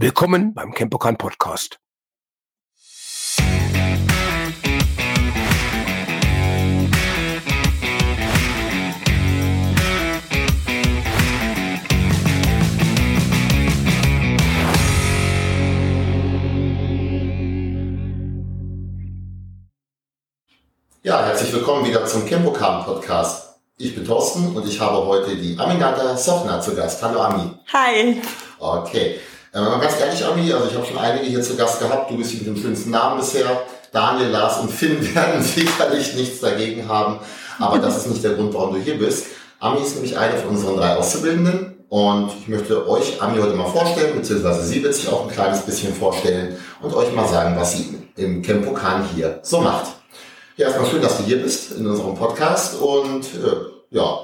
Willkommen beim Campokan Podcast. Ja, herzlich willkommen wieder zum Campokan Podcast. Ich bin Thorsten und ich habe heute die Aminata Sofna zu Gast. Hallo Ami. Hi. Okay. Äh, ganz ehrlich, Ami, also ich habe schon einige hier zu Gast gehabt. Du bist hier mit dem schönsten Namen bisher. Daniel, Lars und Finn werden sicherlich nichts dagegen haben. Aber das ist nicht der Grund, warum du hier bist. Ami ist nämlich eine von unseren drei Auszubildenden. Und ich möchte euch Ami heute mal vorstellen, beziehungsweise sie wird sich auch ein kleines bisschen vorstellen und euch mal sagen, was sie im Campokan hier so macht. Ja, erstmal schön, dass du hier bist in unserem Podcast. Und äh, ja,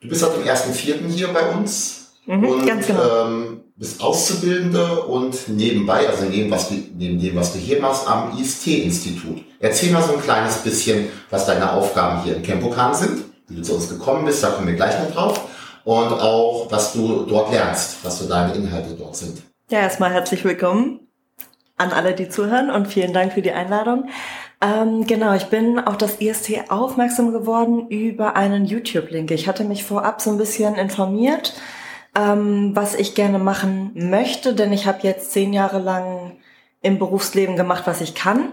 du bist seit dem 1.4. hier bei uns. Mhm, und ganz genau. ähm, bist Auszubildende und nebenbei, also neben, was du, neben dem, was du hier machst, am IST-Institut. Erzähl mal so ein kleines bisschen, was deine Aufgaben hier im Campokan sind, wie du zu uns gekommen bist, da kommen wir gleich noch drauf. Und auch, was du dort lernst, was so deine Inhalte dort sind. Ja, erstmal herzlich willkommen an alle, die zuhören und vielen Dank für die Einladung. Ähm, genau, ich bin auf das IST aufmerksam geworden über einen YouTube-Link. Ich hatte mich vorab so ein bisschen informiert, ähm, was ich gerne machen möchte, denn ich habe jetzt zehn Jahre lang im Berufsleben gemacht, was ich kann.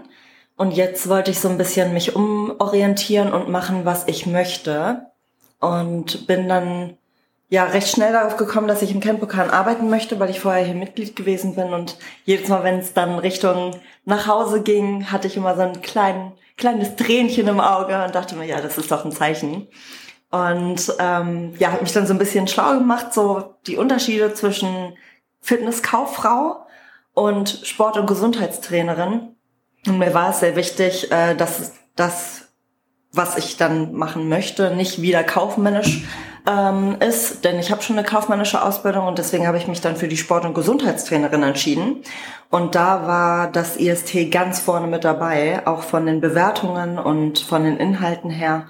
Und jetzt wollte ich so ein bisschen mich umorientieren und machen, was ich möchte. Und bin dann ja recht schnell darauf gekommen, dass ich im Campokan arbeiten möchte, weil ich vorher hier Mitglied gewesen bin und jedes Mal, wenn es dann Richtung nach Hause ging, hatte ich immer so ein klein, kleines Tränchen im Auge und dachte mir, ja, das ist doch ein Zeichen. Und ähm, ja, habe mich dann so ein bisschen schlau gemacht, so die Unterschiede zwischen Fitnesskauffrau und Sport- und Gesundheitstrainerin. Und mir war es sehr wichtig, äh, dass das, was ich dann machen möchte, nicht wieder kaufmännisch ähm, ist, denn ich habe schon eine kaufmännische Ausbildung und deswegen habe ich mich dann für die Sport- und Gesundheitstrainerin entschieden. Und da war das IST ganz vorne mit dabei, auch von den Bewertungen und von den Inhalten her.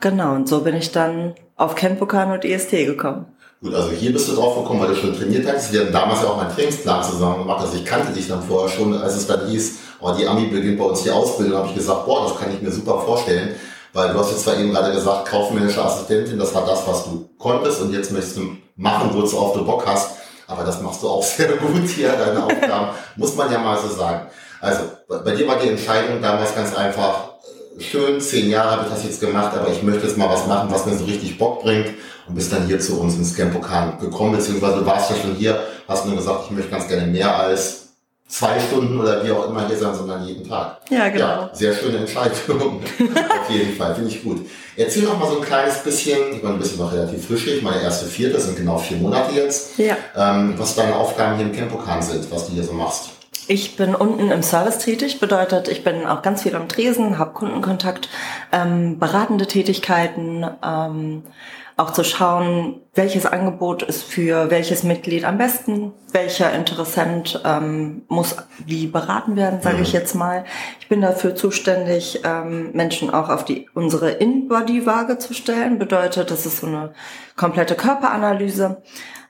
Genau, und so bin ich dann auf Campokan und IST gekommen. Gut, also hier bist du drauf gekommen, weil du schon trainiert hast. Wir hatten damals ja auch einen Trainingsplan zusammen gemacht. Also ich kannte dich dann vorher schon, als es dann hieß, oh, die Ami beginnt bei uns die Ausbildung, habe ich gesagt, boah, das kann ich mir super vorstellen. Weil du hast jetzt zwar eben gerade gesagt, kaufmännische Assistentin, das war das, was du konntest und jetzt möchtest du machen, wozu auf du Bock hast. Aber das machst du auch sehr gut hier, deine Aufgaben, muss man ja mal so sagen. Also, bei dir war die Entscheidung damals ganz einfach, schön, zehn Jahre habe ich das jetzt gemacht, aber ich möchte jetzt mal was machen, was mir so richtig Bock bringt und bist dann hier zu uns ins Campokan gekommen, beziehungsweise du warst ja schon hier, hast nur gesagt, ich möchte ganz gerne mehr als zwei Stunden oder wie auch immer hier sein, sondern jeden Tag. Ja, genau. Ja, sehr schöne Entscheidung. Auf jeden Fall, finde ich gut. Erzähl noch mal so ein kleines bisschen, ich meine, du bist noch relativ frisch hier, ich meine erste vierte, sind genau vier Monate jetzt, Ja. ähm, was deine Aufgaben hier im Campokan sind, was du hier so machst. Ich bin unten im Service tätig, bedeutet, ich bin auch ganz viel am Tresen, habe Kundenkontakt, ähm, beratende Tätigkeiten, ähm, auch zu schauen, welches Angebot ist für welches Mitglied am besten, welcher Interessent ähm, muss wie beraten werden, sage ich jetzt mal. Ich bin dafür zuständig, ähm, Menschen auch auf die unsere In-Body-Waage zu stellen, bedeutet, das ist so eine komplette Körperanalyse.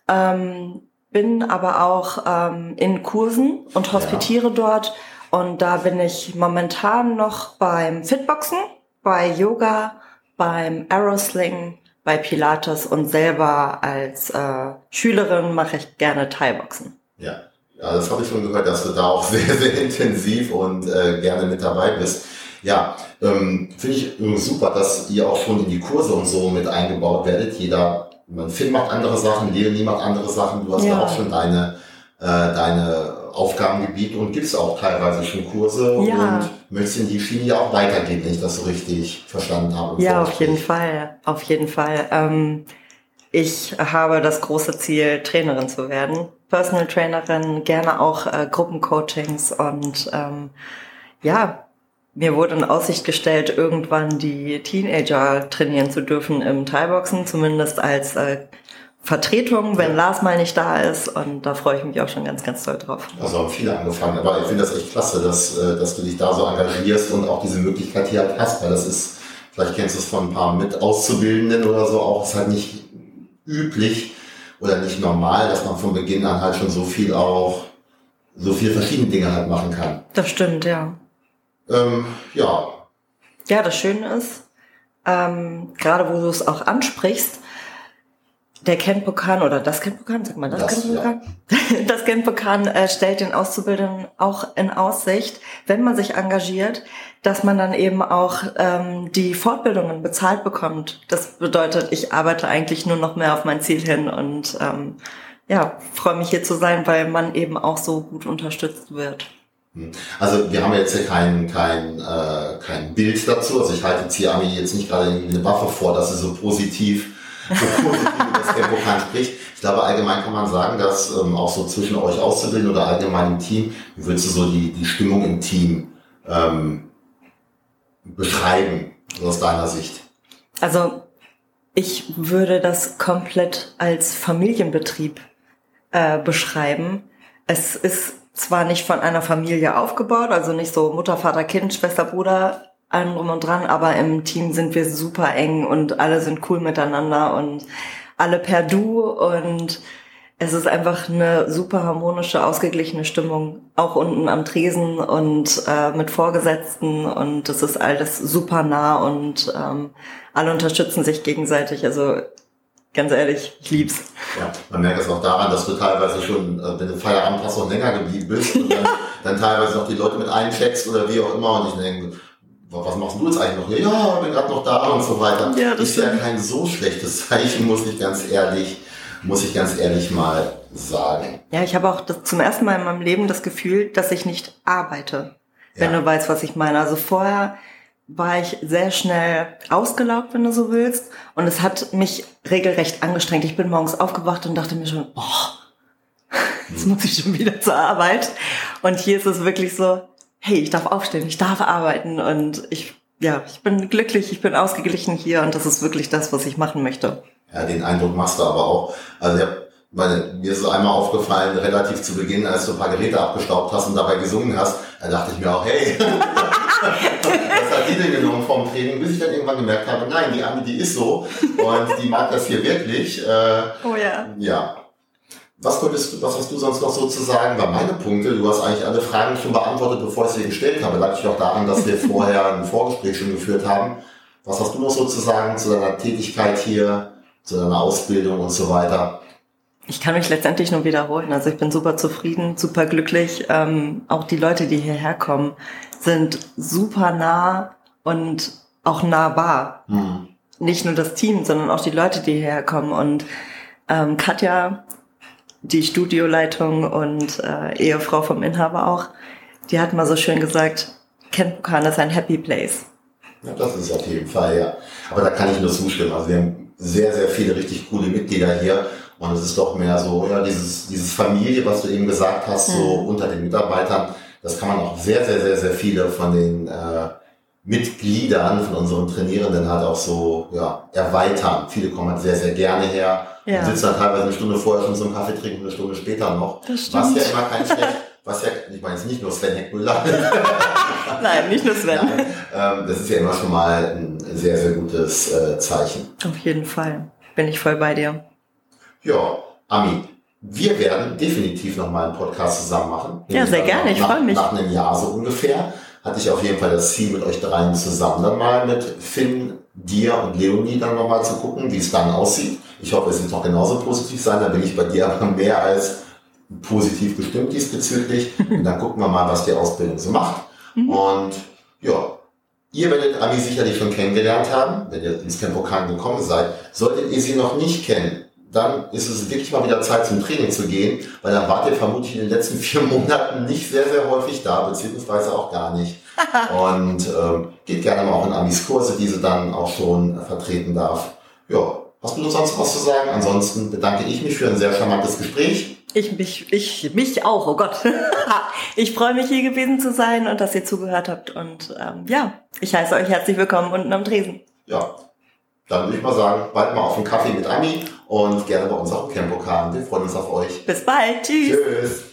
Ähm, bin aber auch ähm, in Kursen und hospitiere dort. Und da bin ich momentan noch beim Fitboxen, bei Yoga, beim Aerosling, bei Pilates und selber als äh, Schülerin mache ich gerne Thai-Boxen. Ja. ja, das habe ich schon gehört, dass du da auch sehr, sehr intensiv und äh, gerne mit dabei bist. Ja, ähm, finde ich übrigens super, dass ihr auch schon in die Kurse und so mit eingebaut werdet. Jeder, Finn macht andere Sachen, Leonie macht andere Sachen. Du hast Ja. ja auch schon deine, äh, deine Aufgabengebiet und gibst auch teilweise schon Kurse Ja. und möchtest in die Schiene ja auch weitergehen, wenn ich das so richtig verstanden habe. Ja, auf jeden Fall, auf jeden Fall. Ähm, ich habe das große Ziel, Trainerin zu werden. Personal Trainerin, gerne auch äh, Gruppencoachings und ähm, ja, mir wurde in Aussicht gestellt, irgendwann die Teenager trainieren zu dürfen im Thai-Boxen, zumindest als äh, Vertretung, wenn Ja. Lars mal nicht da ist. Und da freue ich mich auch schon ganz, ganz doll drauf. Also haben viele angefangen, aber ich finde das echt klasse, dass, äh, dass du dich da so engagierst und auch diese Möglichkeit hier halt hast, weil das ist, vielleicht kennst du es von ein paar mit Auszubildenden oder so auch, ist halt nicht üblich oder nicht normal, dass man von Beginn an halt schon so viel auch so viele verschiedene Dinge halt machen kann. Das stimmt, ja. Ähm, ja. Ja, das Schöne ist, ähm, gerade wo du es auch ansprichst, der Kenpokan oder das Kenpokan, sag mal das, Das, Kenpokan? Das Kenpokan äh, stellt den Auszubildenden auch in Aussicht, wenn man sich engagiert, dass man dann eben auch ähm, die Fortbildungen bezahlt bekommt. Das bedeutet, ich arbeite eigentlich nur noch mehr auf mein Ziel hin und ähm, ja, freue mich hier zu sein, weil man eben auch so gut unterstützt wird. Also wir haben jetzt hier kein, kein, äh, kein Bild dazu. Also ich halte jetzt hier Ami jetzt nicht gerade eine Waffe vor, dass sie so positiv, so positiv über das Tempokan spricht. Ich glaube, allgemein kann man sagen, dass ähm, auch so zwischen euch auszubilden oder allgemein im Team, wie würdest du so die, die Stimmung im Team ähm, beschreiben, so aus deiner Sicht? Also ich würde das komplett als Familienbetrieb äh, beschreiben. Es ist zwar nicht von einer Familie aufgebaut, also nicht so Mutter, Vater, Kind, Schwester, Bruder, allem drum und dran, aber im Team sind wir super eng und alle sind cool miteinander und alle per Du und es ist einfach eine super harmonische, ausgeglichene Stimmung, auch unten am Tresen und äh, mit Vorgesetzten und es ist alles super nah und ähm, alle unterstützen sich gegenseitig. Also ganz ehrlich, ich lieb's. Ja, man merkt es auch daran, dass du teilweise schon, äh, wenn du Feierabend hast, noch länger geblieben bist und dann, dann teilweise noch die Leute mit eincheckst oder wie auch immer und ich denke, was machst du jetzt eigentlich noch hier? Ja, bin gerade noch da und so weiter. Ja, das ist ja kein so schlechtes Zeichen, muss ich ganz ehrlich, muss ich ganz ehrlich mal sagen. Ja, ich habe auch das, zum ersten Mal in meinem Leben das Gefühl, dass ich nicht arbeite, wenn Ja. du weißt, was ich meine. Also vorher war ich sehr schnell ausgelaugt, wenn du so willst. Und es hat mich regelrecht angestrengt. Ich bin morgens aufgewacht und dachte mir schon, oh, jetzt muss ich schon wieder zur Arbeit. Und hier ist es wirklich so, hey, ich darf aufstehen, ich darf arbeiten und ich, ja, ich bin glücklich, ich bin ausgeglichen hier und das ist wirklich das, was ich machen möchte. Ja, den Eindruck machst du aber auch. Also ja, weil mir ist es einmal aufgefallen, relativ zu Beginn, als du ein paar Geräte abgestaubt hast und dabei gesungen hast, da dachte ich mir auch, hey, was hat die denn genommen vom Training? Bis ich dann irgendwann gemerkt habe, nein, die Ami, die ist so und die mag das hier wirklich. Äh, Oh ja. ja. Was, könntest, was hast du sonst noch so zu sagen? Weil meine Punkte, du hast eigentlich alle Fragen schon beantwortet, bevor ich sie gestellt habe. Lag ich auch daran, dass wir vorher ein Vorgespräch schon geführt haben. Was hast du noch so zu sagen zu deiner Tätigkeit hier, zu deiner Ausbildung und so weiter? Ich kann mich letztendlich nur wiederholen. Also ich bin super zufrieden, super glücklich. Ähm, auch die Leute, die hierher kommen, sind super nah und auch nahbar. Hm. Nicht nur das Team, sondern auch die Leute, die hierher kommen. Und ähm, Katja, die Studioleitung und äh, Ehefrau vom Inhaber auch, die hat mal so schön gesagt, Kenpokan ist ein Happy Place. Ja, das ist auf jeden Fall, ja. Aber da kann ich nur zustimmen. Also wir haben sehr, sehr viele richtig coole Mitglieder hier. Und es ist doch mehr so, ja, dieses, dieses Familie, was du eben gesagt hast, so Mhm. unter den Mitarbeitern, das kann man auch sehr, sehr, sehr, sehr viele von den äh, Mitgliedern, von unseren Trainierenden halt auch so ja, erweitern. Viele kommen halt sehr, sehr gerne her Ja. und sitzen dann teilweise eine Stunde vorher schon zum Kaffee trinken, eine Stunde später noch. Das Was ja stimmt. immer kein schlecht, was ja, ich meine jetzt nicht nur Sven Heckmüller, Nein, nicht nur Sven. Nein, ähm, das ist ja immer schon mal ein sehr, sehr gutes äh, Zeichen. Auf jeden Fall. Bin ich voll bei dir. Ja, Ami, wir werden definitiv nochmal einen Podcast zusammen machen. Ja, sehr dann gerne, ich nach, freu mich. Nach einem Jahr so ungefähr hatte ich auf jeden Fall das Ziel, mit euch dreien zusammen dann mal mit Finn, dir und Leonie dann nochmal zu gucken, wie es dann aussieht. Ich hoffe, es wird noch genauso positiv sein. Da bin ich bei dir aber mehr als positiv gestimmt diesbezüglich. Und dann gucken wir mal, was die Ausbildung so macht. Mhm. Und ja, ihr werdet Ami sicherlich schon kennengelernt haben, wenn ihr ins Tempokan gekommen seid. Solltet ihr sie noch nicht kennen, dann ist es wirklich mal wieder Zeit zum Training zu gehen, weil dann wart ihr vermutlich in den letzten vier Monaten nicht sehr, sehr häufig da, beziehungsweise auch gar nicht. Und ähm, geht gerne mal auch in Amis Kurse, die sie dann auch schon vertreten darf. Ja, hast du sonst was zu sagen? Ansonsten bedanke ich mich für ein sehr charmantes Gespräch. Ich mich, ich mich auch, oh Gott. ich freue mich hier gewesen zu sein und dass ihr zugehört habt. Und ähm, ja, ich heiße euch herzlich willkommen unten am Tresen. Ja, dann würde ich mal sagen, bald mal auf einen Kaffee mit Ami und gerne bei uns auch im Campokan. Wir freuen uns auf euch. Bis bald. Tschüss. Tschüss.